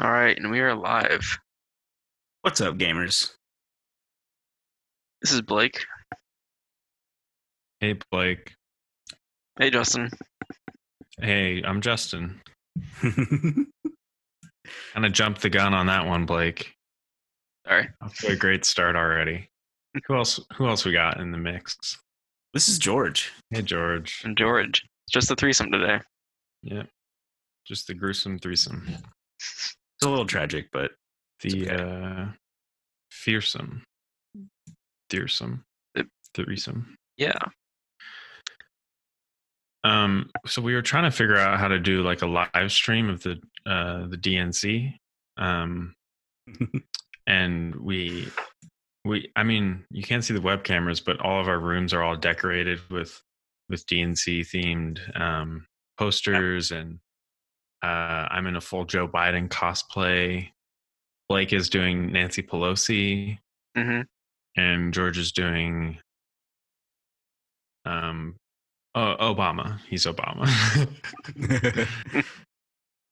All right, and we are live. What's up, gamers? This is Blake. Hey, Blake. Hey, Justin. Hey, I'm Justin. kind of jumped the gun on that one, Blake. Sorry. Off to a great start already. Who else? Who else we got in the mix? this is George. Hey, George. And George. It's just a threesome today. Yep. Just the gruesome threesome. It's a little tragic, but The okay. uh, fearsome, fearsome, threesome. Yeah. Um, so we were trying to figure out how to do like a live stream of the uh the DNC. Um, and we we i mean you can't see the web cameras but all of our rooms are all decorated with with dnc themed um posters and uh i'm in a full joe biden cosplay blake is doing nancy pelosi hmm and george is doing um oh, obama he's obama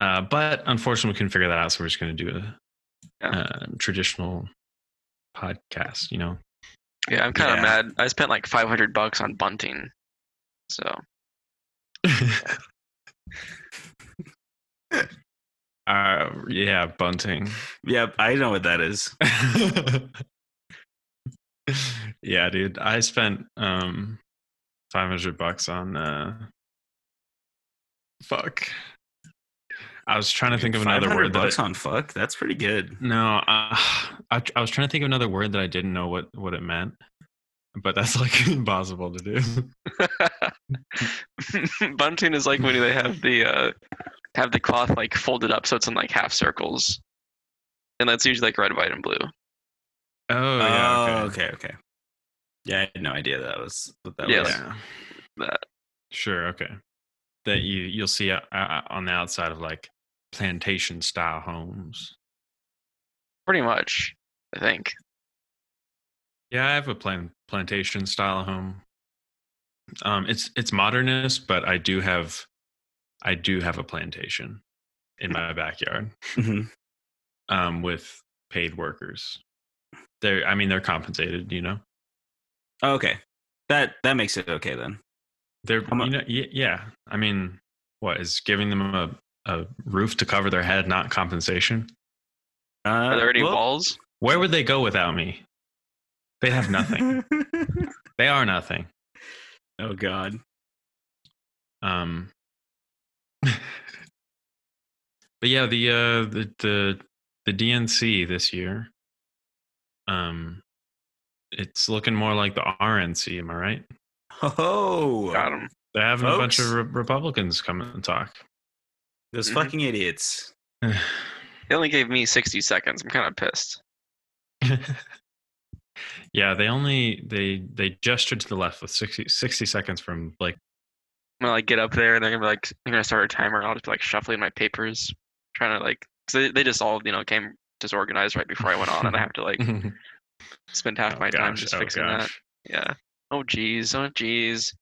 uh but unfortunately we couldn't figure that out so we're just going to do a Yeah. uh, traditional podcast you know Yeah, I'm kind of Yeah. mad. I spent like 500 bucks on bunting. So, uh yeah bunting yep, I know what that is. yeah dude i spent um 500 bucks on uh fuck i was trying to think of another 500 word that I, on fuck. That's pretty good. no uh, I, I was trying to think of another word that i didn't know what what it meant but that's like impossible to do bunting is like when they have the uh, have the cloth like folded up so it's in like half circles, and that's usually like red, white, and blue. oh yeah oh, okay. okay, okay. Yeah, I had no idea that was what that Yeah, was. like- That Sure. Okay. That you you'll see uh, uh, on the outside of like plantation style homes. pretty much, I think. Yeah, I have a plan plantation style home. Um, it's it's modernist, but I do have I do have a plantation in my backyard. Mhm. Um, with paid workers. They're I mean they're compensated. You know Oh, okay, that that makes it okay then. they're How you know y- yeah. I mean what is giving them a a roof to cover their head not compensation? Uh, Are there any well- walls? Where would they go without me? They have nothing. they are nothing. oh God. Um But yeah, the uh the the the DNC this year um it's looking more like the RNC, am I right? Oh, Got him. They're having a bunch of re- Republicans come and talk. those Mhm. fucking idiots. They only gave me 60 seconds. I'm kind of pissed. yeah, they only they they gestured to the left with 60, 60 seconds from like I'm gonna like get up there and they're gonna be like, they're gonna start a timer. I'll just be like shuffling my papers, trying to like, cause they, they just all you know came disorganized right before I went on, and I have to like spend half Oh, my time just oh, fixing that. Yeah. Oh geez. Oh geez.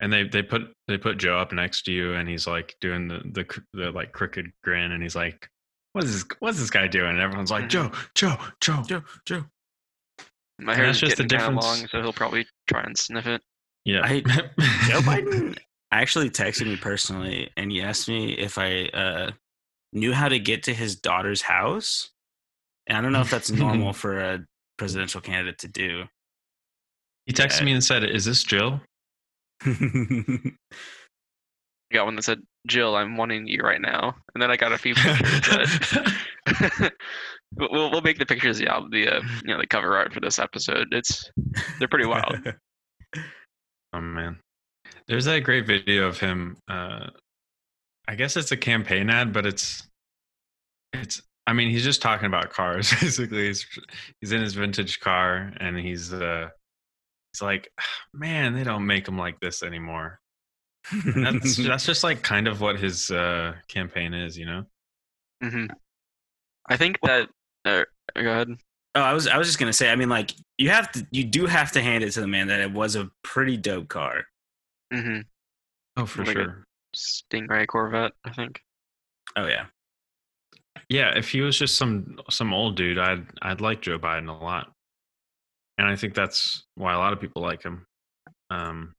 And they they put they put Joe up next to you, and he's like doing the the the like crooked grin, and he's like, "What is this? What's this guy doing?" And everyone's like, Mhm. "Joe, Joe, Joe." Joe, Joe. My And hair's just the getting kind of difference. long, so he'll probably try and sniff it. Yeah, I- Joe Biden actually texted me personally and he asked me if I uh, knew how to get to his daughter's house. And I don't know if that's normal for a presidential candidate to do. he texted Yeah. me and said, "Is this Jill?" I got one that said, "Jill, I'm wanting you right now," and then I got a few pictures. that, we'll we'll we'll make the pictures the the uh, you know the cover art for this episode. It's they're pretty wild. Oh man, there's that great video of him. Uh, I guess it's a campaign ad, but it's it's. I mean, he's just talking about cars. Basically, he's he's in his vintage car, and he's uh, he's like, man, they don't make them like this anymore. And that's that's just like kind of what his uh, campaign is, you know. Mm-hmm. I think that. Uh, go ahead. Oh, I was I was just gonna say. I mean, like you have to, you do have to hand it to the man that it was a pretty dope car. Mm-hmm. Oh, for Like sure. Stingray Corvette, I think. Oh yeah, Yeah, if he was just some some old dude, I'd I'd like Joe Biden a lot, and I think that's why a lot of people like him. Um,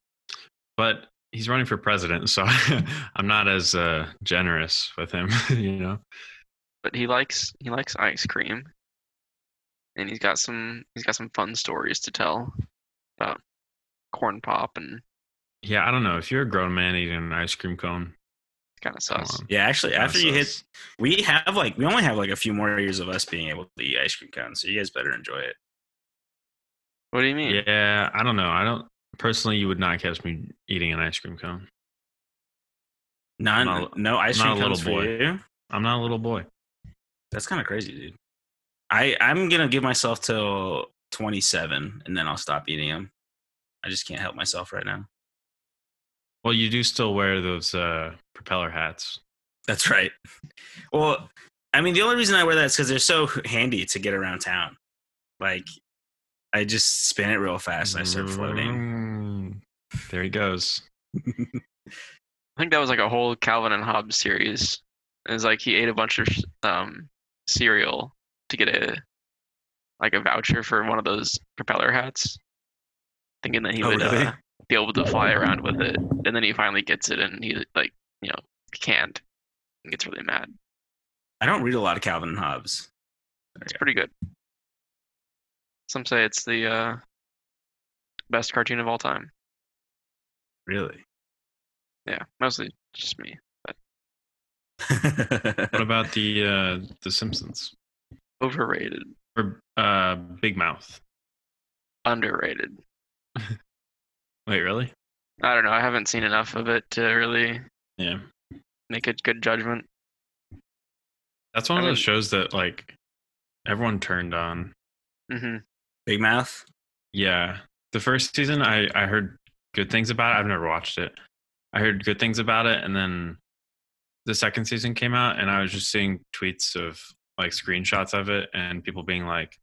but he's running for president, so I'm not as uh, generous with him. you know, But he likes he likes ice cream, and he's got some he's got some fun stories to tell about corn pop and yeah, I don't know. If you're a grown man eating an ice cream cone, kind of come sus. on. Yeah, actually, Kinda after you hit, we have like we only have like a few more years of us being able to eat ice cream cones, so you guys better enjoy it. What do you mean? Yeah, I don't know. I don't personally. You would not catch me eating an ice cream cone. None, not- no ice I'm not cream a cones little for boy. you. I'm not a little boy. That's kind of crazy, dude. I I'm gonna give myself till 27, and then I'll stop eating them. I just can't help myself right now. Well, you do still wear those uh, propeller hats. That's right. Well, I mean, the only reason I wear that is because they're so handy to get around town. Like, I just spin it real fast and I start floating. Mm, There he goes. I think that was like a whole Calvin and Hobbes series. It was like he ate a bunch of um, cereal to get a like a voucher for one of those propeller hats, thinking that he Oh, would really? uh, be able to fly around with it. And then he finally gets it, and he like you know can't. And gets really mad. I don't read a lot of Calvin and Hobbes. It's pretty good. Some say it's the uh, best cartoon of all time. Really? Yeah, mostly just me. What about the uh, the Simpsons Overrated, or uh, Big Mouth? underrated. Wait, really? I don't know. I haven't seen enough of it to really Yeah, make a good judgment. that's one I of mean- those shows that like everyone turned on. hmm Big Mouth? Yeah, the first season I I heard good things about it. I've never watched it. I heard good things about it, and then the second season came out, and I was just seeing tweets of like screenshots of it, and people being like,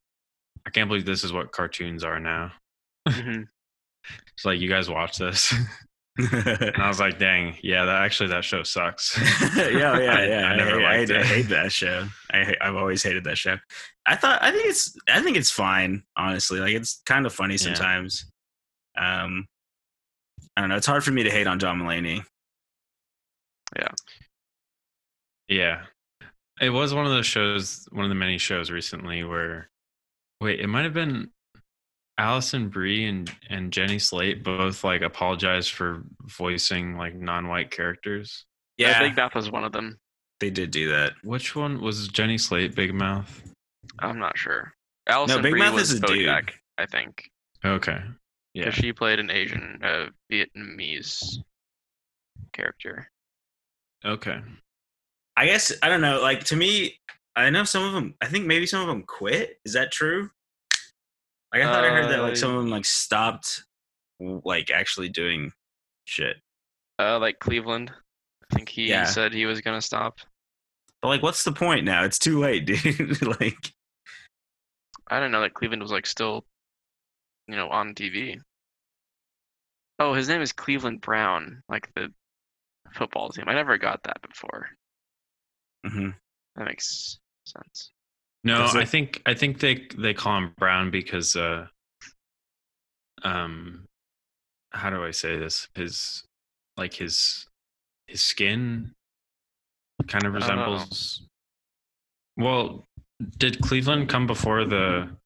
"I can't believe this is what cartoons are now." hmm It's like you guys watch this, and I was like, "Dang, yeah, that actually that show sucks." yeah, yeah, I- yeah. I I, never hate, I, liked I it. hate that show. I I've always hated that show. I thought I think it's I think it's fine. Honestly, like it's kind of funny Yeah. sometimes. Um, I don't know. It's hard for me to hate on John Mulaney. Yeah. Yeah. It was one of those shows, one of the many shows recently where, wait, it might have been Alison Brie and, and Jenny Slate both like apologized for voicing like non white characters. Yeah, Big Mouth was one of them. they did do that. Which one was Jenny Slate, Big Mouth? I'm not sure. Alison Big Brie Mouth was is a dude. Bojack, I think, Okay. Yeah. because she played an Asian uh, Vietnamese character. Okay. I guess I don't know. Like to me, I know some of them. I think maybe some of them quit. Is that true? Like I thought I heard that like some of them like stopped, like actually doing shit. Uh, like Cleveland. I think he Yeah. said he was gonna stop. But like, what's the point now? It's too late, dude. like, I don't know that Cleveland was like still, you know, on TV. Oh, his name is Cleveland Brown, like the football team. I never got that before. Mhm. That makes sense. No, Is I think I think they they call him Brown because uh um how do I say this? His like his his skin kind of Oh. resembles Well, did Cleveland come before the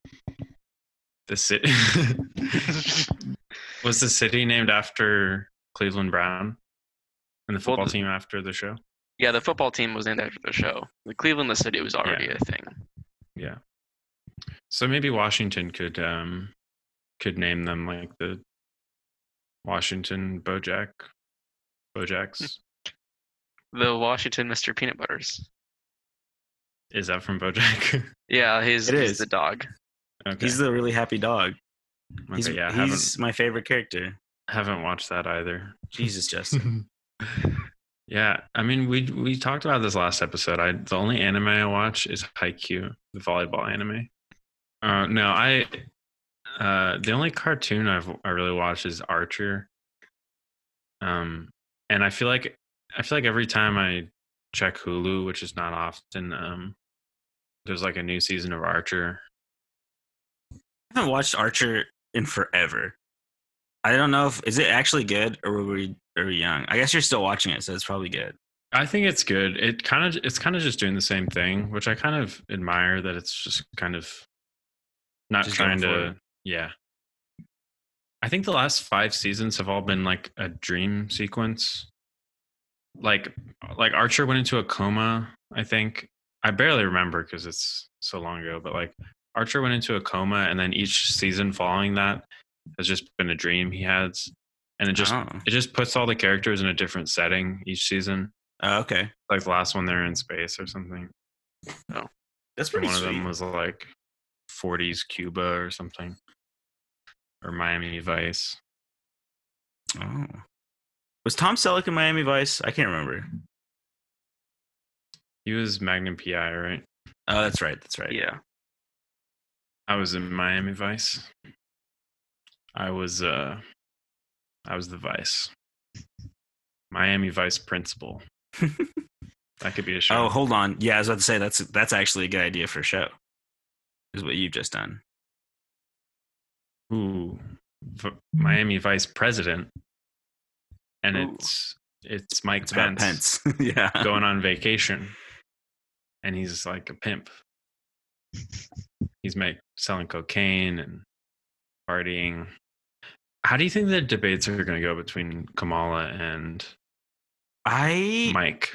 the city Was the city named after Cleveland Brown? And the Well, football the- team after the show? Yeah, the football team was named after the show. The Cleveland, the city, was already a thing. Yeah. So maybe Washington could um could name them like the Washington Bojack Bojacks. The Washington Mr. Peanut Butters. Is that from Bojack? Yeah, he's, It he's is. the dog. okay. he's the really happy dog. okay, He's, yeah, he's my favorite character. haven't haven't watched that either. Jesus, Justin. yeah, I mean we we talked about this last episode. I the only anime I watch is Haikyuu, the volleyball anime. Uh no, I uh the only cartoon I've I really watched is Archer. Um and I feel like I feel like every time I check Hulu, which is not often, um there's like a new season of Archer. I haven't watched Archer in forever. I don't know if is it actually good or were we are we young? I guess you're still watching it, so it's probably good. I think it's good. It kind of it's kind of just doing the same thing, which I kind of admire that it's just kind of not Just trying to yeah. I think the last 5 seasons have all been like a dream sequence. Like like Archer went into a coma, I think. I barely remember cuz it's so long ago, but like Archer went into a coma and then each season following that has just been a dream he has and it just oh. it just puts all the characters in a different setting each season Oh, okay. like the last one they're in space or something. Oh, that's And pretty one sweet. of them was like 40s Cuba or something, or Miami Vice. oh. Was Tom Selleck in Miami Vice? I can't remember. He was Magnum PI, right? Oh, that's right. That's right. Yeah. I was in Miami Vice. I was uh, I was the Vice. Miami Vice principal. That could be a show. Oh, hold on. Yeah, I was about to say that's that's actually a good idea for a show. Is what you've just done. Ooh, v- Miami Vice President, and Ooh. it's it's Mike It's Pence, Pence. yeah. going on vacation, and he's like a pimp. He's make selling cocaine and partying. How do you think the debates are going to go between Kamala and I Mike?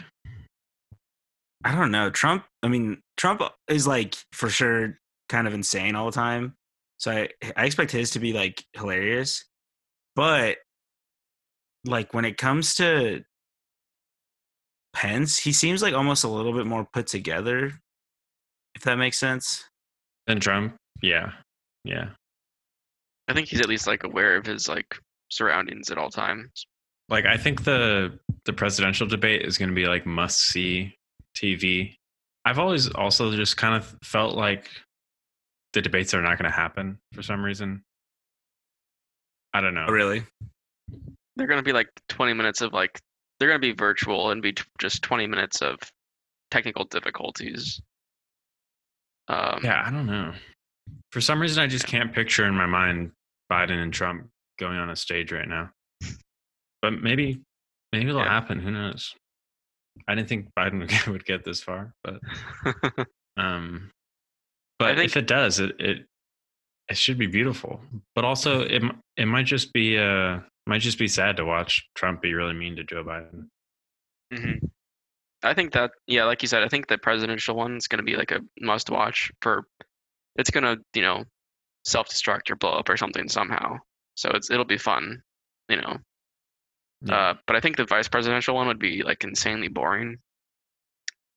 I don't know. Trump, I mean, Trump is like for sure kind of insane all the time. So I I expect his to be like hilarious. But like when it comes to Pence, he seems like almost a little bit more put together. If that makes sense. Than Trump? Yeah, yeah. I think he's at least like aware of his like surroundings at all times. Like I think the the presidential debate is going to be like must see TV. I've always also just kind of felt like the debates are not going to happen for some reason. I don't know. Oh, really? They're gonna be like 20 minutes of like they're gonna be virtual and be t- just 20 minutes of technical difficulties. Um, Yeah, I don't know. For some reason, I just can't picture in my mind Biden and Trump going on a stage right now. But maybe, maybe it'll Yeah. happen. Who knows? I didn't think Biden would get, this far, but um, but think- if it does, it it it should be beautiful. But also, it it might just be uh might just be sad to watch Trump be really mean to Joe Biden. hmm I think that yeah, like you said, I think the presidential one is gonna be like a must watch for. It's gonna you know self destruct or blow up or something somehow. So it's it'll be fun, you know. Yeah. Uh, but I think the vice presidential one would be like insanely boring,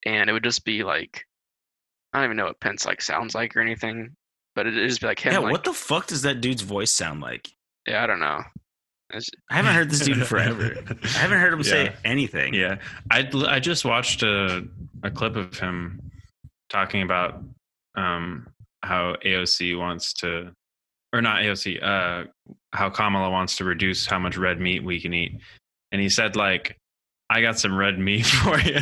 and it would just be like I don't even know what Pence like sounds like or anything, but it'd just be like him. Yeah, like, what the fuck does that dude's voice sound like? Yeah, I don't know. It's- I haven't heard this dude in forever. I haven't heard him say anything. Yeah, I I just watched a a clip of him talking about um how AOC wants to, or not AOC, uh, how Kamala wants to reduce how much red meat we can eat, and he said like, "I got some red meat for you,"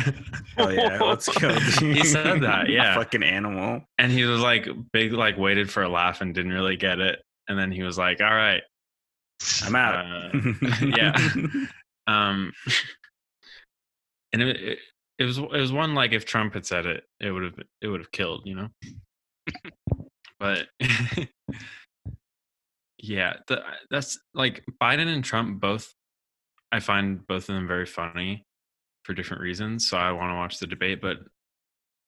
Oh yeah, let's go. He said that, yeah. Fucking animal. and he was like big, like waited for a laugh and didn't really get it, and then he was like, "All right, I'm out. uh, yeah." Um, and it, it it was it was one like if Trump had said it, it would have it would have killed, you know. But yeah, the, that's like Biden and Trump both. I find both of them very funny for different reasons, so I want to watch the debate. But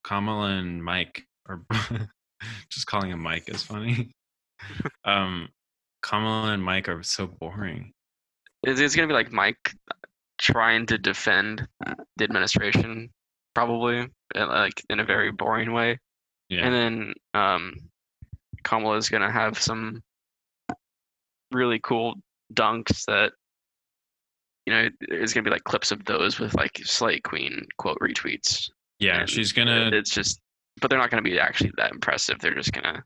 Kamala and Mike, are just calling him Mike is funny. um, Kamala and Mike are so boring. It's, it's gonna be like Mike trying to defend the administration, probably uh, like in a very boring way, Yeah. and then um, Kamala is gonna have some really cool dunks that you know it's gonna be like clips of those with like Slay Queen quote retweets. yeah, and she's gonna It's just, but they're not gonna be actually that impressive. They're just gonna.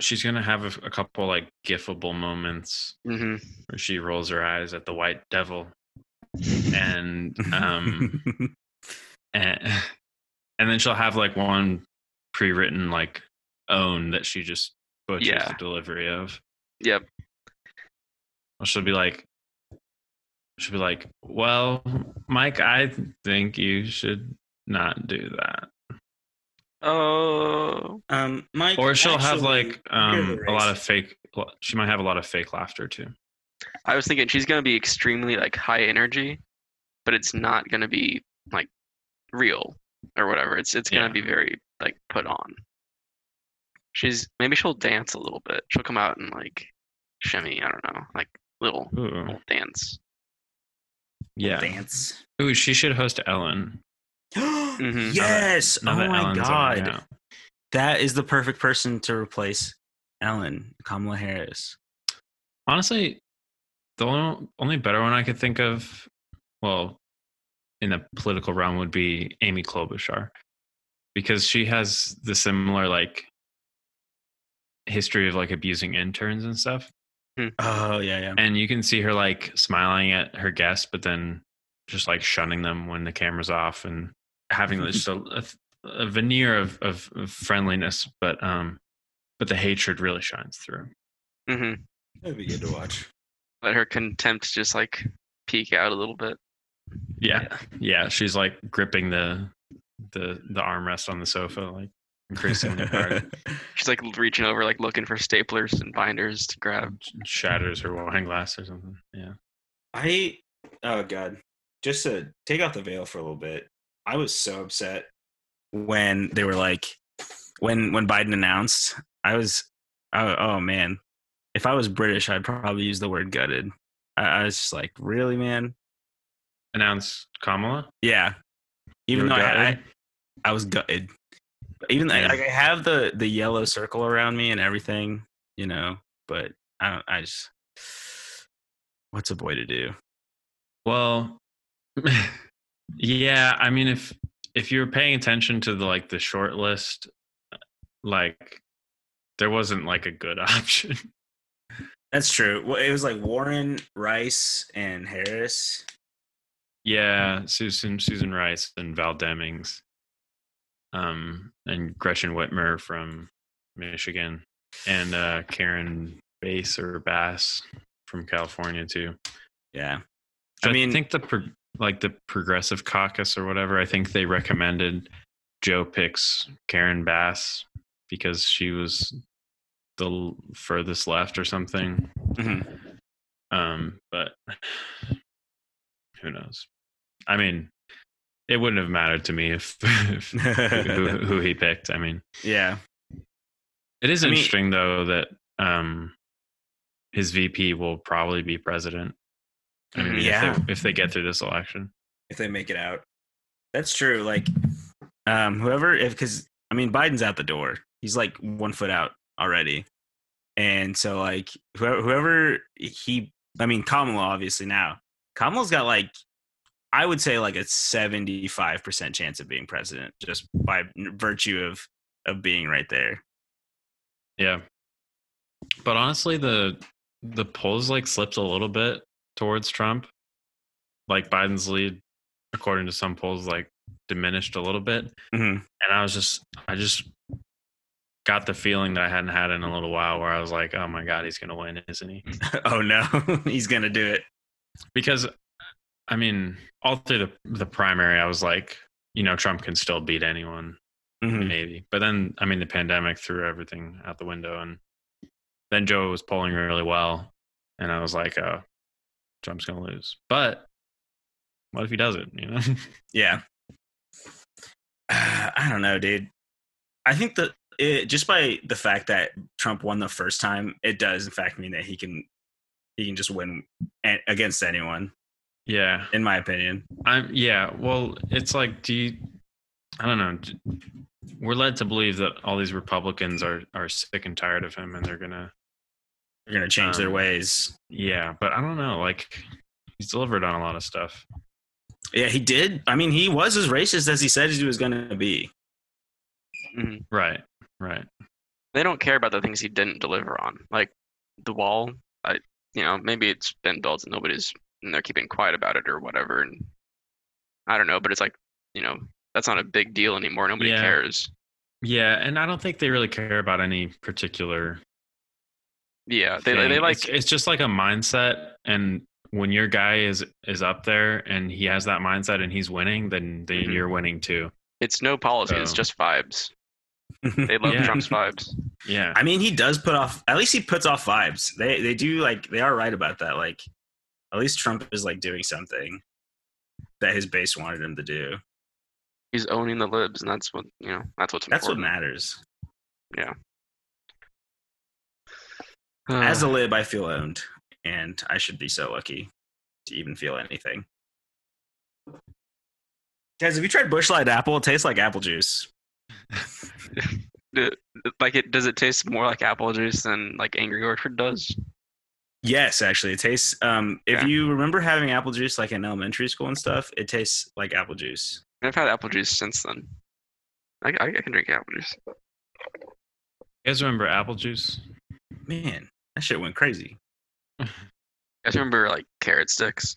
she's gonna have a, a couple like gifable moments hmm where she rolls her eyes at the white devil and um and, and then she'll have like one pre-written like own that she just butchers Yeah. the delivery of. Yep. Well, she'll be like, she'll be like, well, Mike, I think you should not do that. Oh, Um, Mike. Or she'll have like um a lot of fake. She might have a lot of fake laughter too. I was thinking she's gonna be extremely like high energy, but it's not gonna be like real or whatever. It's it's gonna Yeah. be very like put on. She's maybe she'll dance a little bit. She'll come out and like shimmy. I don't know, like little little dance. yeah. dance. Ooh, she should host Ellen. Mhm. Yes. Now oh my Ellen's already god. out. That is the perfect person to replace Ellen, Kamala Harris. Honestly, the only, only better one I could think of, well, in the political realm would be Amy Klobuchar, because she has the similar like history of like abusing interns and stuff, Oh yeah, yeah. and you can see her like smiling at her guests, but then just like shunning them when the camera's off and having just a, a, a veneer of, of, of friendliness, but um, but the hatred really shines through. Mm hmm That'd be good to watch. Let her contempt just like peek out a little bit. Yeah, yeah, she's like gripping the the the armrest on the sofa, like increasingly hard. She's like reaching over, like looking for staplers and binders to grab. shatters her wine glass or something. Yeah. I oh god. Just to take off the veil for a little bit, I was so upset when they were like when when Biden announced. I was oh, oh man. If I was British, I'd probably use the word gutted. I, I was just like, really, man? Announce Kamala. Yeah. Even though I, I? I was gutted. Even Yeah. like I have the the yellow circle around me and everything, you know, but I don't I just what's a boy to do? Well, yeah. I mean, if if you were paying attention to the like the short list, like there wasn't like a good option. That's true. Well, it was like Warren, Rice, and Harris. Yeah, Susan Susan Rice and Val Demings, um, and Gretchen Whitmer from Michigan, and uh, Karen Bass or Bass from California too. Yeah. I I mean- I think the pro- like the Progressive Caucus or whatever. I think they recommended Joe picks Karen Bass because she was the furthest left or something. Mhm. Um, but who knows? I mean, it wouldn't have mattered to me if, if who, who he picked. I mean, yeah. it is I mean- interesting though that um, his VP will probably be president. I mean, Mhm. if Mm-hmm. Yeah. they, if they get through this election. If they make it out. That's true. Like um whoever if cuz I mean Biden's out the door. He's like one foot out already. And so like whoever, whoever he I mean Kamala obviously now. Kamala's got like I would say like a 75% chance of being president just by virtue of of being right there. Yeah. But honestly, the the polls like slipped a little bit towards Trump. Like Biden's lead, according to some polls, like diminished a little bit. Mhm. And I was just I just got the feeling that I hadn't had in a little while where I was like, oh my God, he's gonna win, isn't he? oh no, he's going to do it. Because I mean, all through the the primary, I was like, you know, Trump can still beat anyone. Mhm. maybe. But then, I mean, the pandemic threw everything out the window, and then Joe was polling really well, and I was like, "Oh, Trump's gonna lose." But what if he doesn't? You know? Yeah. I don't know, dude. I think that it, just by the fact that Trump won the first time, it does in fact mean that he can he can just win a- against anyone, yeah, in my opinion. I'm. Yeah. Well, it's like, do you? I don't know. We're led to believe that all these Republicans are are sick and tired of him, and they're gonna. They're gonna change their Um, ways. Yeah, but I don't know. Like, he's delivered on a lot of stuff. Yeah, he did. I mean, he was as racist as he said he was gonna be. Right. Right. They don't care about the things he didn't deliver on, like the wall. You know, maybe it's been built and nobody's and they're keeping quiet about it or whatever. And I don't know, but it's like, you know, that's not a big deal anymore. Nobody Yeah. cares. Yeah, and I don't think they really care about any particular. Yeah, they thing. they like it's, it's just like a mindset, and when your guy is is up there and he has that mindset and he's winning, then then Mhm. you're winning too. it's no policy. It's just vibes. They love Yeah. Trump's vibes. Yeah, I mean, he does put off. At least he puts off vibes. They they do like they are right about that. Like, at least Trump is like doing something that his base wanted him to do. He's owning the libs, and that's what you know. That's what's That's what important. matters. Uh, As a lib, I feel owned, and I should be so lucky to even feel anything. Guys, have you tried Busch Light apple? It tastes like apple juice. d- like it does it taste more like apple juice than like Angry Orchard does? Yes, actually, it tastes. Um, if Yeah. you remember having apple juice like in elementary school and stuff, it tastes like apple juice. I've had apple juice since then. I, I, I can drink apple juice. you guys remember apple juice? Man, that shit went crazy. I just remember like carrot sticks.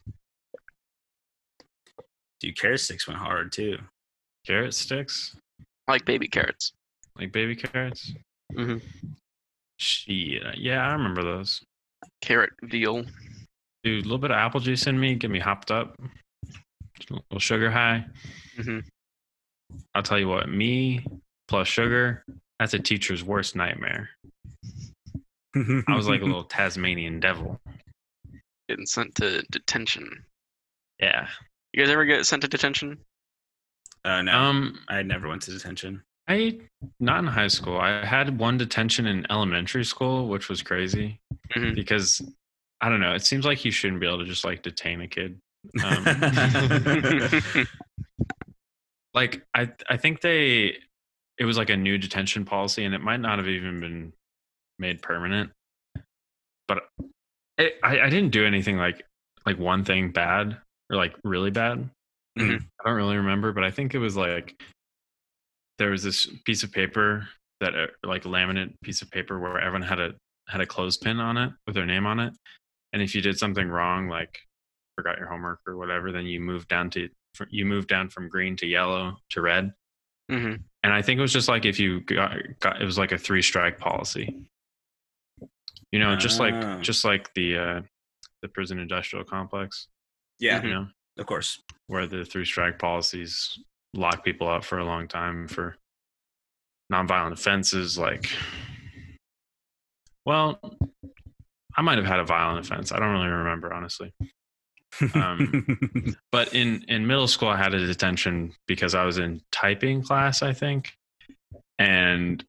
Dude, carrot sticks went hard too. Carrot sticks, I like baby carrots. like baby carrots. hmm Shit, yeah, I remember those. Carrot veal. Dude, a little bit of apple juice in me, get me hopped up. A little sugar high. hmm I'll tell you what, me plus sugar, that's a teacher's worst nightmare. I was like a little Tasmanian devil. Getting sent to detention. Yeah. You guys ever get sent to detention? Oh no, Um, I never went to detention. I not in high school. I had one detention in elementary school, which was crazy Mhm. because I don't know. It seems like you shouldn't be able to just like detain a kid. Um, like I I think they it was like a new detention policy and it might not have even been made permanent. But it, I I didn't do anything like like one thing bad or like really bad. Mhm. I don't really remember, but I think it was like there was this piece of paper that uh, like laminate piece of paper where everyone had a had a clothespin on it with their name on it, and if you did something wrong, like forgot your homework or whatever, then you moved down to you moved down from green to yellow to red. hmm And I think it was just like if you got, got it was like a three strike policy. You know, just Ah. like just like the uh the prison industrial complex, yeah, you know, of course. where the three strike policies lock people up for a long time for nonviolent offenses like well i might have had a violent offense. I don't really remember honestly. Um, but in in middle school i had a detention because i was in typing class i think. And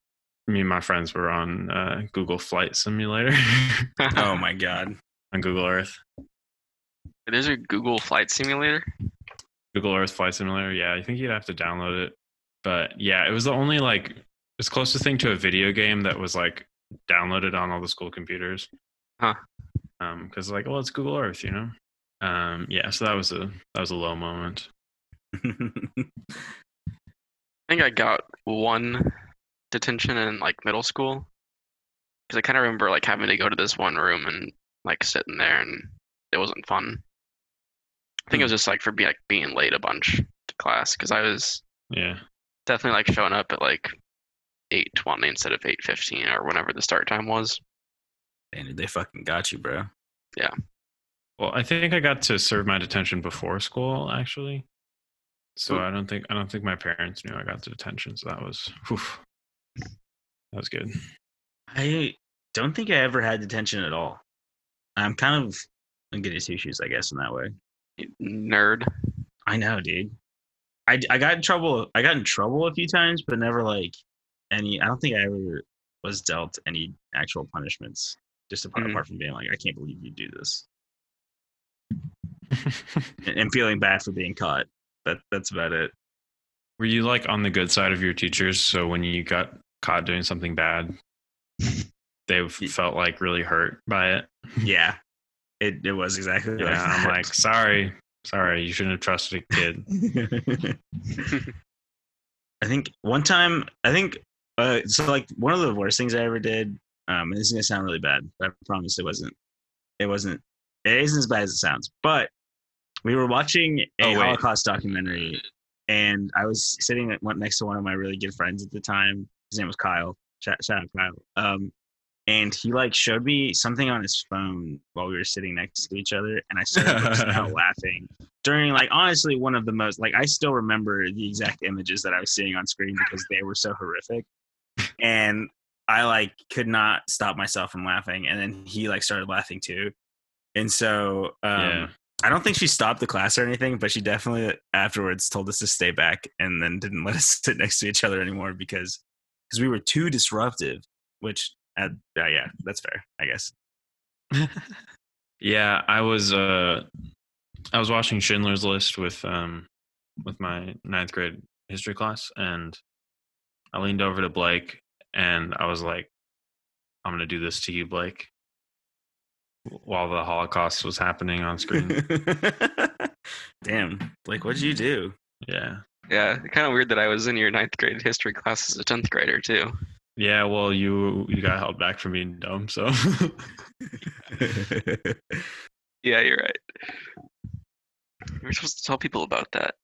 me and my friends were on uh, google flight simulator. Oh my god. on google earth There's a Google Flight Simulator. Google Earth Flight Simulator. Yeah, I think you'd have to download it. But yeah, it was the only like it's closest thing to a video game that was like downloaded on all the school computers. Huh. Um, because like, well, it's Google Earth, you know. Um, yeah, so that was a that was a low moment. I think I got one detention in like middle school because I kind of remember like having to go to this one room and like sitting there and it wasn't fun. I think it was hmm. just like for be, like being late a bunch to class because I was Yeah. definitely like showing up at like eight twenty instead of eight fifteen or whenever the start time was. And they fucking got you, bro. Yeah. Well, I think I got to serve my detention before school, actually. So Ooh. I don't think I don't think my parents knew I got to detention. So that was, whew, that was good. I don't think I ever had detention at all. I'm kind of a good at two shoes, I guess, in that way. You Nerd. I know, dude. I, I got in trouble. I got in trouble a few times, but never like any. I don't think I ever was dealt any actual punishments. Just apart, Mhm. apart from being like, I can't believe you do this, and, and feeling bad for being caught. That that's about it. Were you like on the good side of your teachers? So when you got caught doing something bad, they felt like really hurt by it. Yeah, it it was exactly. Yeah, I'm like, sorry, sorry, you shouldn't have trusted a kid. I think one time, I think, uh, so like one of the worst things I ever did, um, and this is gonna sound really bad, but I promise it wasn't, it wasn't, it isn't as bad as it sounds. But we were watching a Oh. Holocaust documentary. and I was sitting next to one of my really good friends at the time. His name was Kyle. Shout, shout out Kyle. Um, and he like showed me something on his phone while we were sitting next to each other, and I started out laughing during like honestly one of the most like I still remember the exact images that I was seeing on screen because they were so horrific, and I like could not stop myself from laughing, and then he like started laughing too, and so um, Yeah. I don't think she stopped the class or anything, but she definitely afterwards told us to stay back and then didn't let us sit next to each other anymore because because we were too disruptive. Which, uh, yeah, yeah, that's fair, I guess. Yeah, I was uh I was watching Schindler's List with um with my ninth grade history class and I leaned over to Blake and I was like, I'm gonna do this to you, Blake. While the Holocaust was happening on screen. Damn, Blake, what'd you do? yeah. Yeah, kind of weird that I was in your ninth grade history class as a tenth grader too. Yeah, well you you got held back from being dumb, so Yeah, you're right. We're supposed to tell people about that.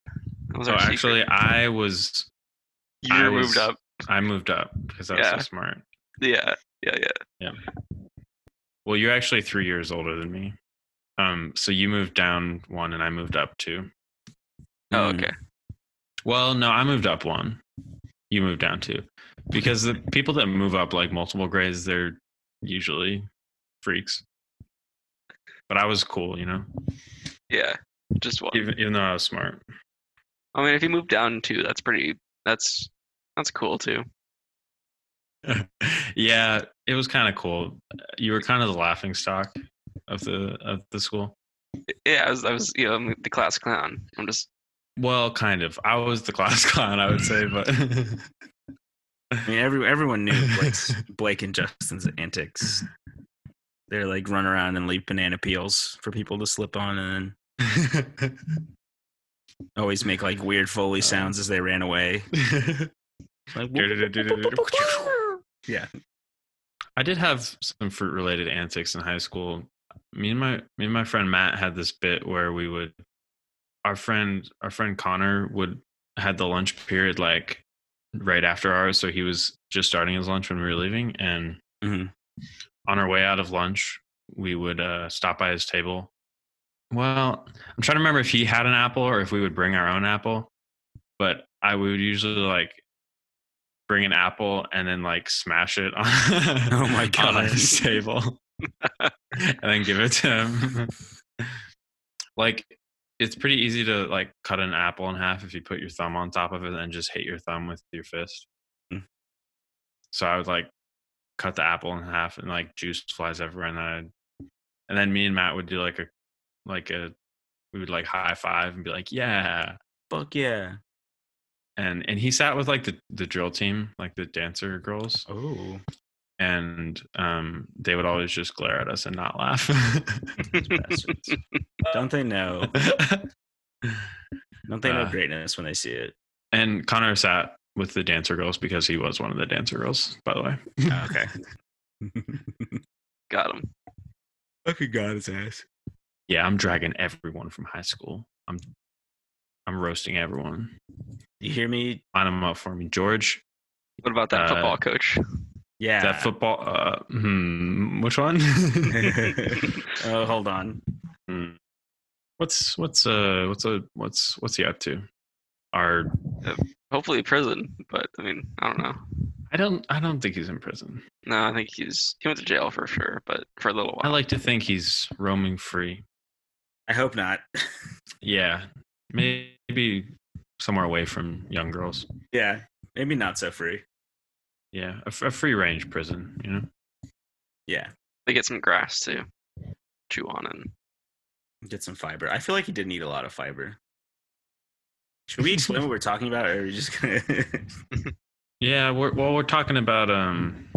That was secret. actually I was you I moved was- up. I moved up because I was Yeah. so smart. Yeah, yeah, yeah. Yeah. Well, you're actually three years older than me. Um, so you moved down one and I moved up two. Oh, Mm. okay. Well, no, I moved up one. You moved down two. Because the people that move up like multiple grades, they're usually freaks. But I was cool, you know, Yeah, just one. even, even though I was smart. I mean, if you move down too, that's pretty. That's that's cool too. yeah, it was kind of cool. You were kind of the laughing stock of the of the school. Yeah, I was. I was. You know, I'm the class clown. I'm just. Well, kind of. I was the class clown, I would say, but I mean, every everyone knew Blake's, Blake and Justin's antics. They're like run around and leave banana peels for people to slip on, and then always make like weird foley uh-huh. sounds as they ran away. Like, yeah. I did have some fruit related antics in high school. Me and my me and my friend Matt had this bit where we would our friend our friend Connor would had the lunch period like right after ours, so he was just starting his lunch when we were leaving and Mhm. on our way out of lunch, we would uh, stop by his table. Well, I'm trying to remember if he had an apple or if we would bring our own apple, but I would usually like bring an apple and then like smash it on, Oh my God. on his table and then give it to him. like it's pretty easy to like cut an apple in half if you put your thumb on top of it and just hit your thumb with your fist. Mm. So I would like cut the apple in half and like juice flies everywhere and then I'd, and then me and Matt would do like a like a we would like high five and be like yeah Fuck yeah. and and he sat with like the the drill team like the dancer girls Oh. And um they would always just glare at us and not laugh. Don't they know? Don't they know Uh, greatness when they see it? and Connor sat with the dancer girls because he was one of the dancer girls by the way Oh, okay. Got him. Fucking got his ass. yeah I'm dragging everyone from high school I'm I'm roasting everyone You hear me? line them up for me George What about that Uh, football coach? Yeah. that football uh hmm, which one oh, hold on. Hmm. What's what's uh what's a what's what's he up to? Our Hopefully prison, but I mean, I don't know. I don't I don't think he's in prison. No, I think he's he went to jail for sure, but for a little while. I like to think he's roaming free. I hope not. Yeah, maybe somewhere away from young girls. yeah. Maybe not so free. Yeah, a, f- a free range prison. You know. Yeah. They get some grass to chew on and Get some fiber. I feel like he did need a lot of fiber. Should we explain what we're talking about, or are we just gonna? Yeah, we're well, we're talking about um,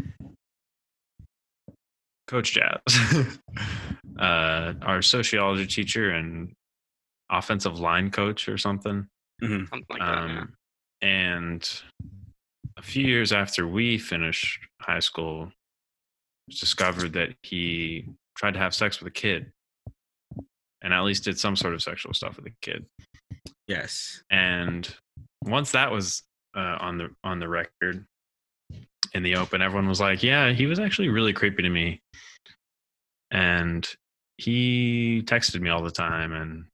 Coach Jazz, uh, our sociology teacher and offensive line coach or something. something like that. yeah. Um, and a few years after we finished high school, it was discovered that he tried to have sex with a kid, and at least did some sort of sexual stuff with a kid. Yes. and once that was uh, on the on the record in the open, everyone was like, "Yeah, he was actually really creepy to me," and he texted me all the time, and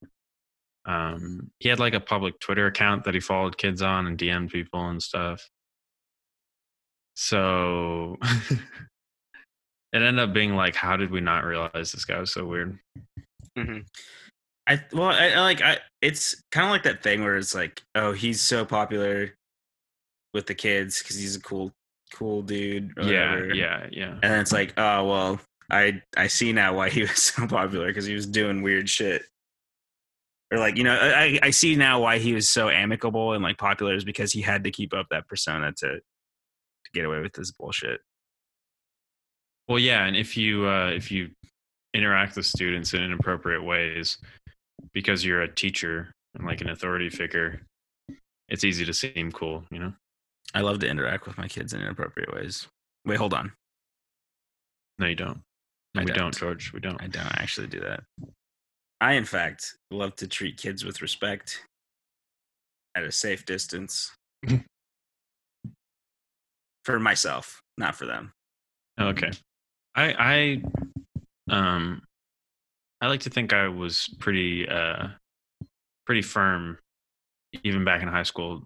um, he had like a public Twitter account that he followed kids on and DM'd people and stuff. So it ended up being like, how did we not realize this guy was so weird? hmm I well, I, I like I. It's kind of like that thing where it's like, oh, he's so popular with the kids because he's a cool, cool dude. Yeah, whatever. yeah, yeah. And it's like, oh well, I I see now why he was so popular because he was doing weird shit. Or like, you know, I I see now why he was so amicable and like popular is because he had to keep up that persona to to get away with this bullshit. Well, yeah, and if you uh, if you interact with students in inappropriate ways because you're a teacher and like an authority figure, it's easy to seem cool, you know. I love to interact with my kids in inappropriate ways. Wait, hold on. No, you don't. I No, we don't. don't. George. We don't. I don't actually do that. I, in fact, love to treat kids with respect at a safe distance for myself, not for them. Okay. I I um I like to think I was pretty uh pretty firm even back in high school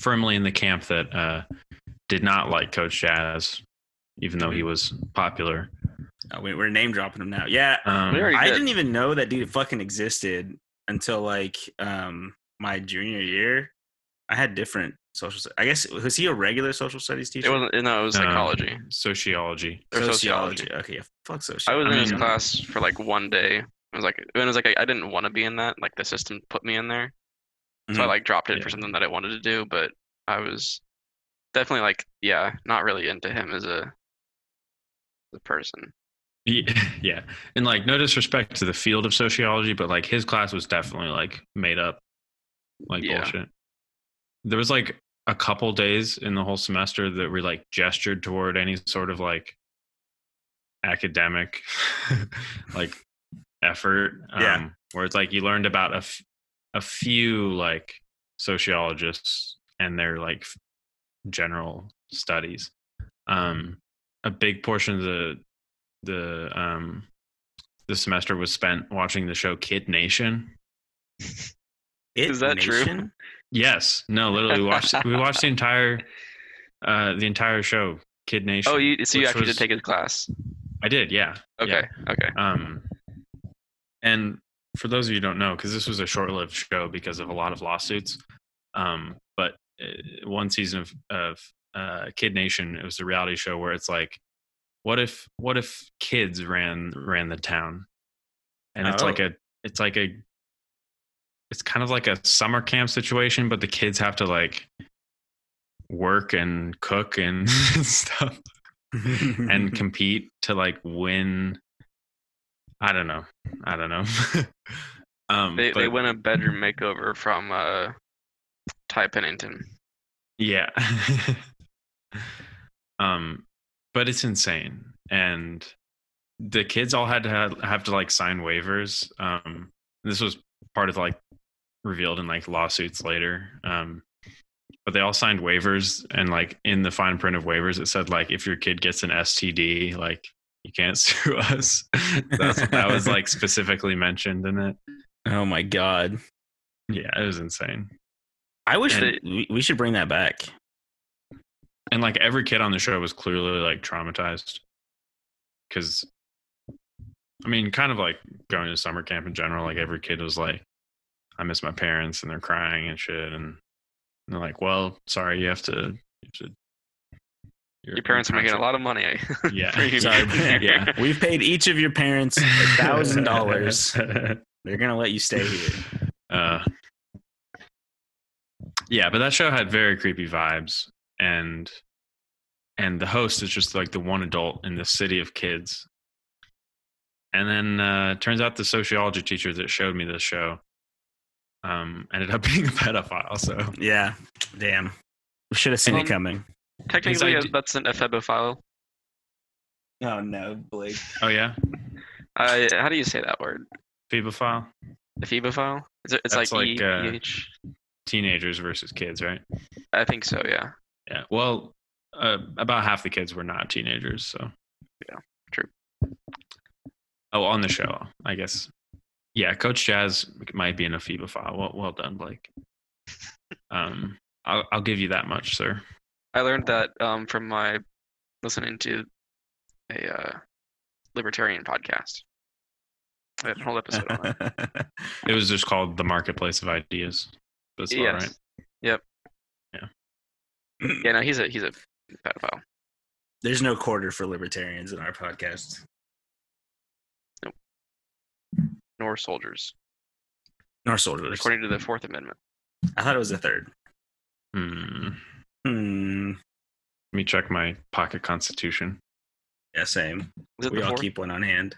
firmly in the camp that uh did not like coach Jazz even though he was popular. Oh, we, we're name dropping him now. Yeah, Um I did. didn't even know that dude fucking existed until like um my junior year. I had different social. I guess was he a regular social studies teacher? It wasn't. No, it was um, psychology sociology. or sociology. Okay, yeah, fuck sociology. I was I in his mean- class for like one day. I was like, and it was like I, I didn't want to be in that. Like the system put me in there, so I Mhm. like dropped it Yeah. for something that I wanted to do. But I was definitely like, yeah, not really into him as a, as a person. Yeah, yeah. And like no disrespect to the field of sociology, but like his class was definitely like made up like Yeah. bullshit. There was like a couple days in the whole semester that we like gestured toward any sort of like academic like effort. Yeah. Where it's like you learned about a, f- a few like sociologists and their like f- general studies. Um, a big portion of the the um the semester was spent watching the show Kid Nation. It Is that true? Yes, no, literally we watched we watched the entire uh the entire show Kid Nation. Oh, you so you actually was- did take his class? I did, yeah. Okay, okay. Um, and for those of you who don't know, because this was a short-lived show because of a lot of lawsuits. Um, but uh, one season of of uh, Kid Nation, it was a reality show where it's like, what if what if kids ran ran the town, and it's like Oh. a it's like a it's kind of like a summer camp situation, but the kids have to like work and cook and stuff and compete to like win. I don't know. I don't know. um, They they win a bedroom makeover from uh, Ty Pennington. yeah. um, but it's insane, and the kids all had to have, have to like sign waivers. Um, this was part of like revealed in like lawsuits later. Um, but they all signed waivers, and like in the fine print of waivers, it said like if your kid gets an STD, like you can't sue us. That's, that was like specifically mentioned in it. oh my god! Yeah, it was insane. I wish And- that we, should bring that back. And like every kid on the show was clearly like traumatized. Cause I mean, kind of like going to summer camp in general, like every kid was like, I miss my parents and they're crying and shit. And they're like, well, sorry, you have to, you have to Your parents are making a lot of money. Yeah. Sorry, Yeah. We've paid each of your parents a thousand dollars. They're gonna let you stay here. Uh, yeah, but that show had very creepy vibes, and and the host is just like the one adult in the city of kids. And then uh, turns out the sociology teacher that showed me this show um, ended up being a pedophile. So Yeah, damn. We should have seen Um, it coming. Technically, idea- that's an ephebophile. Oh no, Blake. oh yeah, Uh, how do you say that word? phebophile. Ephebophile? Is it, it's That's like, like, E- uh, EH. Teenagers versus kids, right? I think so. Yeah. Yeah. Well, uh, about half the kids were not teenagers, so. Yeah, true. Oh, on the show, I guess. Yeah, Coach Jazz might be an ephebophile. Well, well done, Blake. Um, I'll I'll give you that much, sir. I learned that um, from my listening to a uh, libertarian podcast. I had a whole episode on it. It was just called the Marketplace of Ideas. That's all yes. right. Yep. Yeah. Yeah. No, he's a he's a pedophile. There's no quarter for libertarians in our podcast. Nor soldiers, Nor soldiers. according to the Fourth Amendment. I thought it was the third. Hmm. Hmm. Let me check my pocket constitution. Yeah, same. We all fourth? keep one on hand.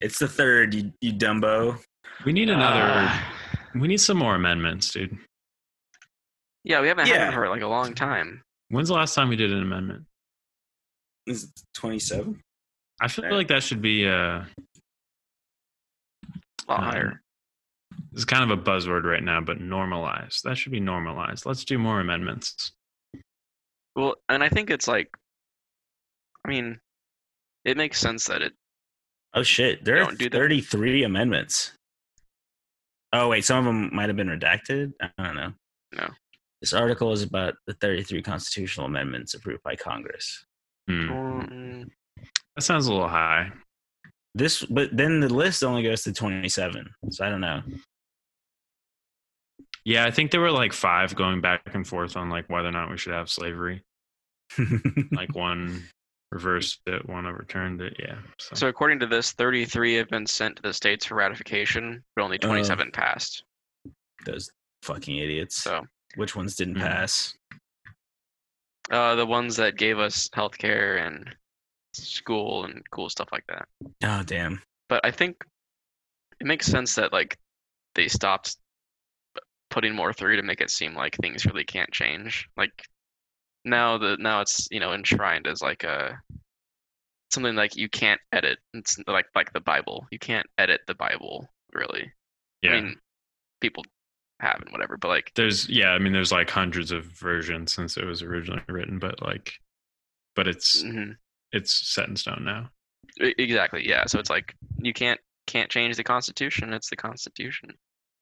It's the third, you, you Dumbo. We need another. Ah. we need some more amendments, dude. yeah, we haven't had Yeah. one for like a long time. When's the last time we did an amendment? Is it 27? I feel Fair. like that should be uh A lot Um, higher. it's kind of a buzzword right now, but normalized. That should be normalized. Let's do more amendments. Well, and I think it's like, I mean, it makes sense that it. Oh, shit. There are Don't do that. 33 amendments. Oh, wait. Some of them might have been redacted. I don't know. No. This article is about the 33 constitutional amendments approved by Congress. Hmm. Mm, That sounds a little high. This, but then the list only goes to 27. So I don't know. Yeah, I think there were like five going back and forth on like whether or not we should have slavery. Like one reversed it, one overturned it. Yeah. So, So according to this, 33 have been sent to the states for ratification, but only Oh. 27 passed. Those fucking idiots. So Which ones didn't Mhm. pass? uh, the ones that gave us healthcare and school and cool stuff like that. Oh, damn. But I think it makes sense that like they stopped putting more through to make it seem like things really can't change. Like now the now it's you know enshrined as like a something like you can't edit. It's like like the Bible. You can't edit the Bible really. yeah. I mean, people have and whatever, but like there's yeah, I mean there's like hundreds of versions since it was originally written, but like but it's mhm. It's set in stone now. Exactly yeah. So it's like you can't can't change the Constitution. It's the Constitution.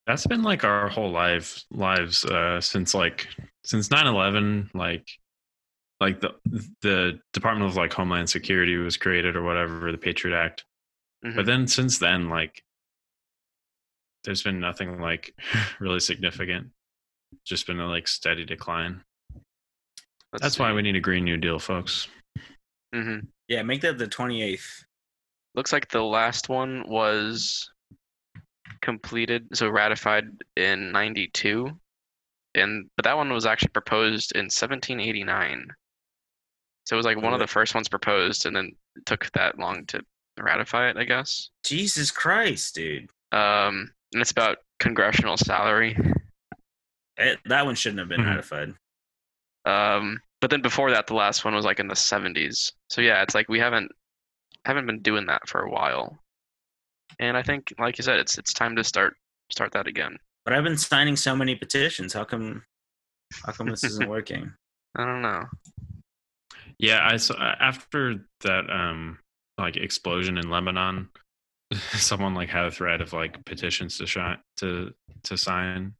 That's been like our whole life lives uh since like since 9/11 like like the the Department of like Homeland Security was created or whatever, the Patriot Act. Mhm. But then since then like there's been nothing like really significant. Just been a like steady decline. Let's That's why we need a green new deal, folks. Hmm Yeah, make that the 28th. Looks like the last one was completed, so ratified in 92. And but that one was actually proposed in 1789. So it was like one of the first ones proposed and then it took that long to ratify it, I guess. Jesus Christ, dude. Um and it's about congressional salary. Eh, that one shouldn't have been Mhm. ratified. Um but then before that the last one was like in the 70s. So yeah, it's like we haven't haven't been doing that for a while. And I think like you said it's it's time to start start that again. But I've been signing so many petitions. How come? How come this isn't working? I don't know. Yeah, I saw after that um like explosion in Lebanon, someone like had a thread of like petitions to shine to to sign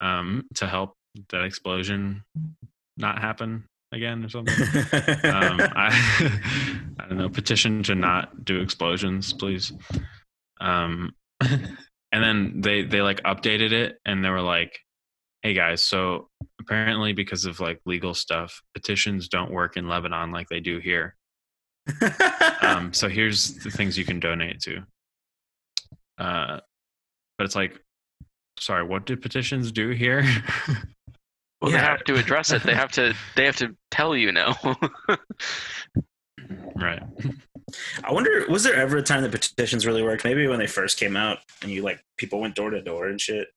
um to help that explosion not happen again or something. um I I don't know, petition to not do explosions, please. Um and then they they like updated it and they were like hey guys so apparently because of like legal stuff petitions don't work in lebanon like they do here um, so here's the things you can donate to uh, but it's like sorry what do petitions do here Well, Yeah. they have to address it. They have to. They have to tell you no. right I wonder, was there ever a time that petitions really worked? Maybe when they first came out and you like people went door to door and shit.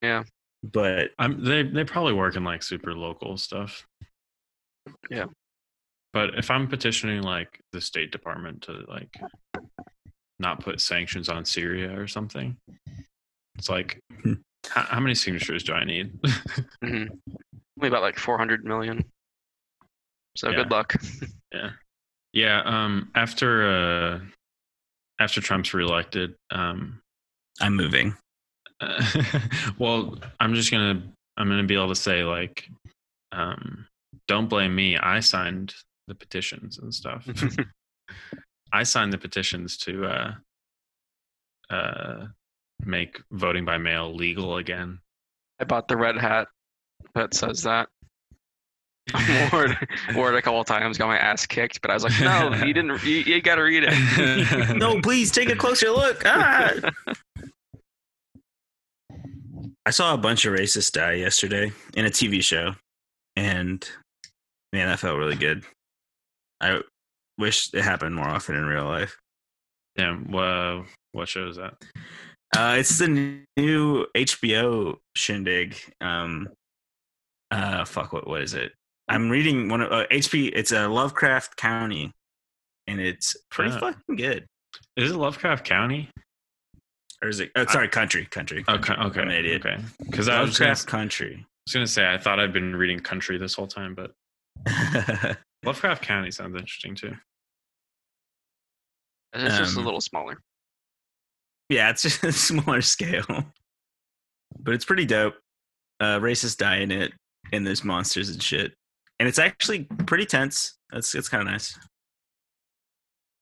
Yeah. But I'm, they they probably work in like super local stuff Yeah. but if i'm petitioning like the state department to like not put sanctions on Syria or something. It's like, Hmm. How, how many signatures do I need? hmm Only about like 400 million. So Yeah. good luck. Yeah. Yeah. Um. After uh, after Trump's reelected, um, I'm moving. Uh, well, I'm just gonna I'm gonna be able to say like, um, don't blame me. I signed the petitions and stuff. I signed the petitions to uh, uh, make voting by mail legal again. I bought the red hat that says that. wore, it, wore it a couple times, got my ass kicked, but I was like, no, you didn't. You, you gotta read it. no, please take a closer look. Ah! I saw a bunch of racists die yesterday in a TV show, and man, that felt really good. I wish it happened more often in real life. Yeah. Well, what show is that? Uh, it's the new HBO shindig. Um, uh, fuck, what what is it? I'm reading one of uh, HP. It's a Lovecraft County, and it's pretty Ah. fucking good. Is it Lovecraft County? Or is it? Oh, sorry, country, country. Okay. Okay. I'm an idiot. Okay. Because I was just gonna, Lovecraft Country. I was gonna say I thought I'd been reading country this whole time, but Lovecraft County sounds interesting too. It's just a Um, little smaller. Yeah, it's just a smaller scale, but it's pretty dope. Uh, racists die in it, and there's monsters and shit, and it's actually pretty tense. That's it's kind of nice.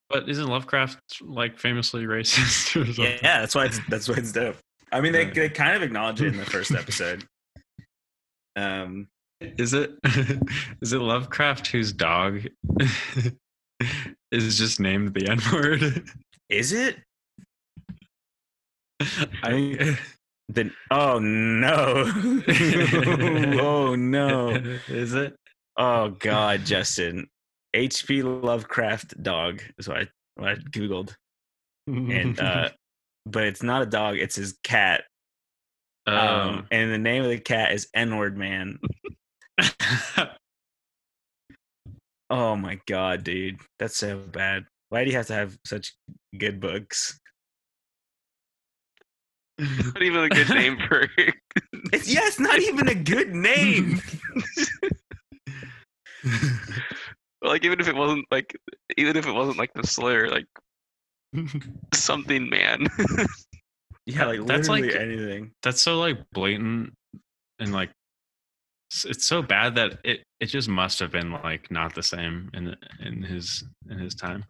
But isn't Lovecraft like famously racist? Or something? Yeah, yeah, that's why it's that's why it's dope. I mean, they they kind of acknowledge it in the first episode. Um, Is it is it Lovecraft whose dog is just named the N word? is it? I mean, Then oh no, oh no, Is it? oh god, Justin. H.P. Lovecraft dog is what I, what I googled, and uh, but it's not a dog; it's his cat. Um, um, and the name of the cat is N-word man. Oh my god, dude, that's so bad. Why do you have to have such good books? Not even a good name for it. It's, yeah, it's not even a good name. like even if it wasn't like even if it wasn't like the slur, like something man. yeah, like That's literally like- anything. That's so like blatant and like it's so bad that it it just must have been like not the same in in his in his time.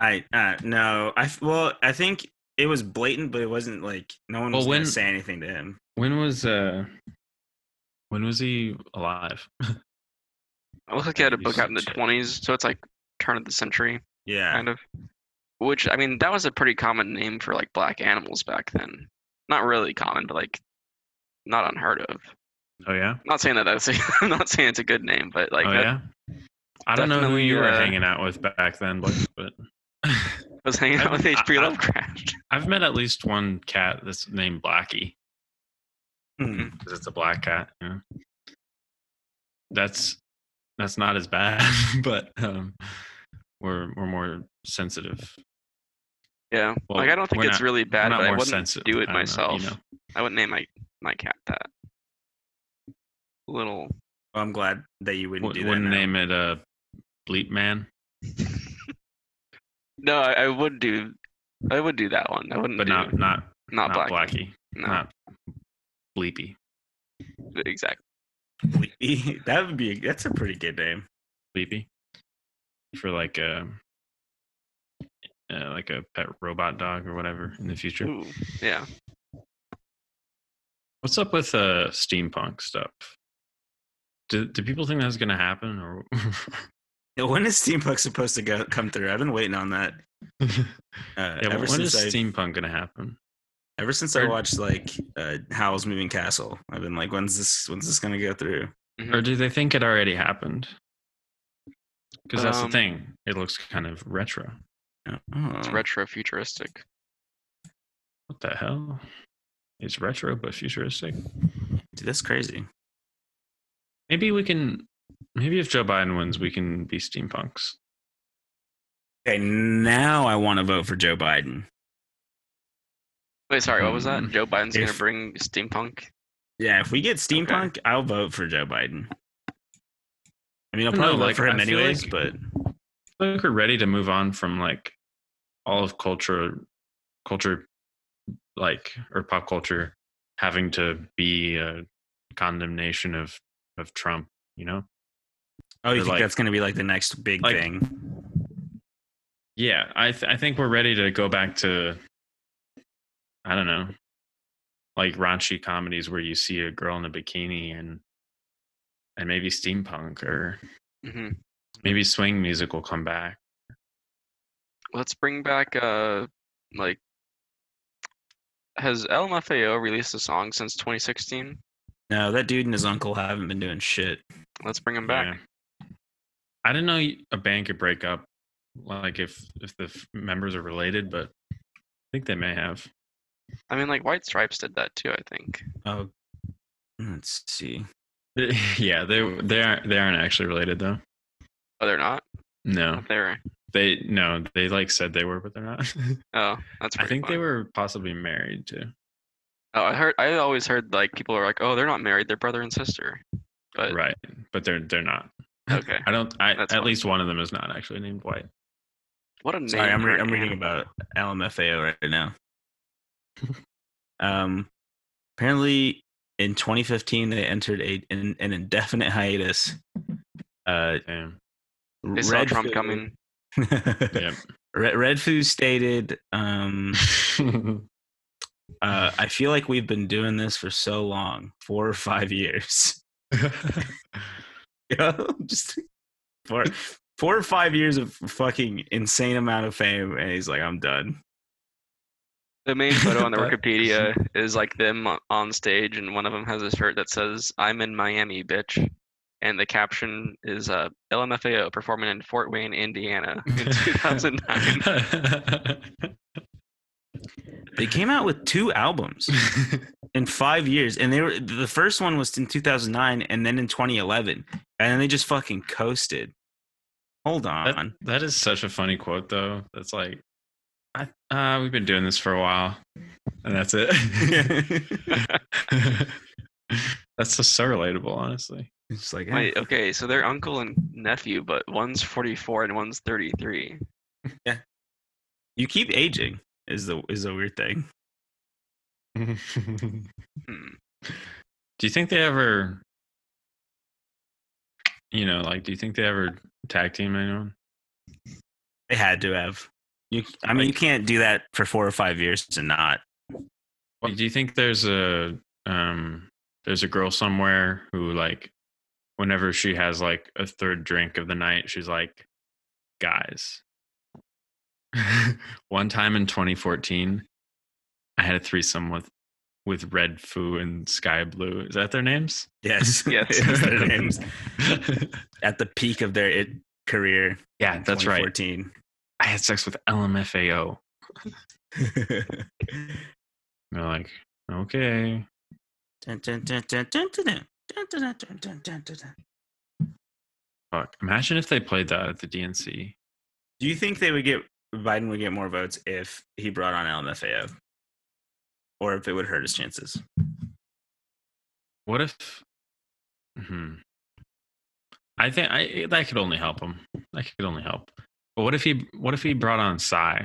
I uh, no, I well, I think it was blatant, but it wasn't like no one Well, was gonna say anything to him. When was uh when was he alive? It looks like he had a book out in the twenties, so it's like turn of the century Yeah, kind of. Which I mean, that was a pretty common name for like black animals back then. Not really common, but like not unheard of. Oh yeah. not saying that that's a, I'm not saying it's a good name, but like oh that, yeah. I don't know who definitely, you were uh, hanging out with back then, but but I was hanging out with I- H.P. I- Lovecraft. I've met at least one cat that's named Blackie Hmm. because it's a black cat. You know? That's that's not as bad, but um, we're we're more sensitive. Yeah, Well, like I don't think it's not- really bad, but I wouldn't sensitive. do it I don't know, myself. you know? I wouldn't name my my cat that. Little. Well, I'm glad that you wouldn't Wou- do that. Wouldn't now. name it a bleep man, No, I, I would do. I would do that one. I wouldn't but do not not not, not black. Blackie, No, not bleepy. exactly. Bleepy. that would be that's a pretty good name. Bleepy for like a uh, like a pet robot dog or whatever in the future. Ooh, yeah. What's up with uh steampunk stuff? Do do people think that's gonna happen or Yeah, When is steampunk supposed to go come through? I've been waiting on that. Uh, yeah, ever when is since I steampunk gonna happen? ever since I watched like uh, Howl's Moving Castle, I've been like, when's this when's this gonna go through? Or do they think it already happened? Because that's Um, the thing. It looks kind of retro. It's Oh. retro futuristic. What the hell? It's retro but futuristic. Dude, that's crazy. Maybe we can. Maybe if Joe Biden wins, we can be steampunks. Okay, now I want to vote for Joe Biden. Wait, sorry, what was that? Hmm. Joe Biden's gonna bring steampunk. Yeah, if we get steampunk, I'll vote for Joe Biden. I mean, I'll I don't probably know, vote like, for him I anyways, like- but I think we're ready to move on from like all of culture, culture, like or pop culture, having to be a condemnation of of Trump. You know? Oh, you Or, think like- that's going to be like the next big like- thing? Yeah, I th- I think we're ready to go back to. I don't know, like raunchy comedies where you see a girl in a bikini and and maybe steampunk or hmm maybe swing music will come back. Let's bring back uh like. Has LMFAO released a song since 2016? No, that dude and his uncle haven't been doing shit. Let's bring him back. Yeah. I didn't know a band could break up, like if if the f- members are related, but I think they may have. I mean, like White Stripes did that too. I think. Oh, let's see. yeah, they they aren't they aren't actually related though. Oh, they're not. No, They're. they no they like said they were, but they're not. Oh, that's. Right. I pretty think they were possibly married too. Oh, I heard. I always heard like people are like, oh, they're not married. They're brother and sister. But right, but they're they're not. Okay. I don't. I, at fine. least one of them is not actually named White. What a name. Sorry, I'm, re- I'm reading about LMFAO right now. um, apparently, in 2015, they entered a an, an indefinite hiatus. Uh, Damn. They saw Red Trump coming. Yep. Red, Red stated, um, uh, "I feel like we've been doing this for so long, four or five years. Yeah, just four, four or five years of fucking insane amount of fame, and he's like, I'm done." The main photo on the Wikipedia is like them on- stage, and one of them has a shirt that says "I'm in Miami, bitch," and the caption is uh, "LMFAO performing in Fort Wayne, Indiana, in 2009." They came out with two albums in five years, and they were the first one was in 2009, and then in 2011, and then they just fucking coasted. Hold That, on, that is such a funny quote, though. That's like, I, uh, we've been doing this for a while, and that's it. that's just so relatable, honestly. it's like, eh, Wait, okay, so they're uncle and nephew, but one's 44 and one's 33. Yeah, you keep aging is the is a weird thing. Do Hmm. you think they ever, you know, like, do you think they ever tag team anyone? They had to have. You, I mean, you can't do that for four or five years to not. Do you think there's a um there's a girl somewhere who like whenever she has like a third drink of the night, she's like, guys. One time in 2014, I had a threesome with with Redfoo and SkyBlu. Is that their names? Yes, yes, their names. At the peak of their it career. Yeah, that's right. Fourteen. I had sex with LMFAO. They're like, okay. Fuck. Imagine if they played that at the DNC. Do you think they would get Biden would get more votes if he brought on LMFAO? Or if it would hurt his chances? What if? Hmm. I think I that could only help him. That could only help. But what if he? What if he brought on Psy,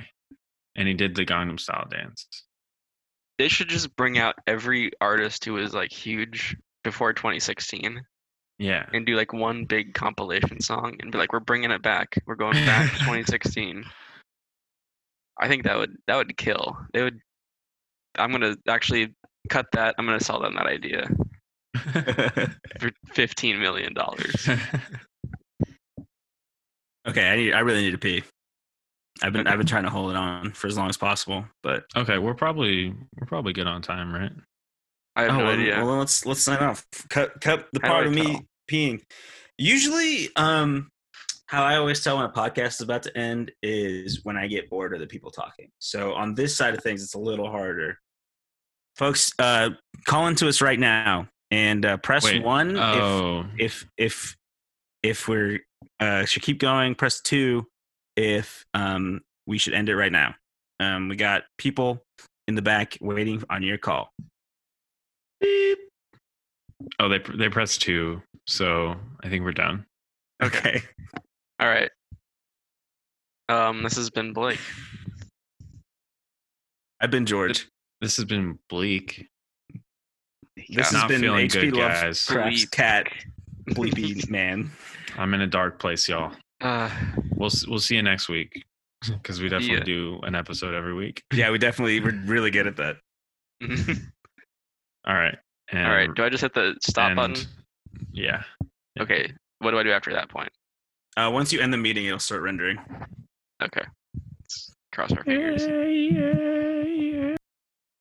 and he did the Gangnam Style dance? They should just bring out every artist who was like huge before 2016 Yeah. and do like one big compilation song and be like, we're bringing it back. We're going back to 2016. I think that would that would kill. They would. I'm gonna actually cut that. I'm gonna sell them that idea for 15 million dollars. Okay, I need. I really need to pee. I've been I've been trying to hold it on for as long as possible, but okay, we're probably we're probably good on time, right? I have oh, no well, idea. well, let's let's sign off. Cut cut the How part I of me tell? peeing. Usually, um, how I always tell when a podcast is about to end is when I get bored of the people talking. So on this side of things, it's a little harder. Folks, uh, call into us right now and uh, press Wait, one if Oh, if if if we're uh should keep going press two if um, we should end it right now. Um, we got people in the back waiting on your call. Beep. Oh, they they pressed two, so I think we're done. Okay. All right. Um, this has been Blake. I've been George. This has been bleak. This Yeah. has Not been feeling HP good, Loves guys. Crafts Bleep. Cat Bleepy Man. I'm in a dark place, y'all. Uh, We'll we'll see you next week because we definitely Yeah. do an episode every week. Yeah, we definitely we're really good at that. All right. And, all right. Do I just hit the stop and- button? Yeah. Yeah. Okay. What do I do after that point? Uh, once you end the meeting, it'll start rendering. Okay. Let's cross our fingers. Yay, yay.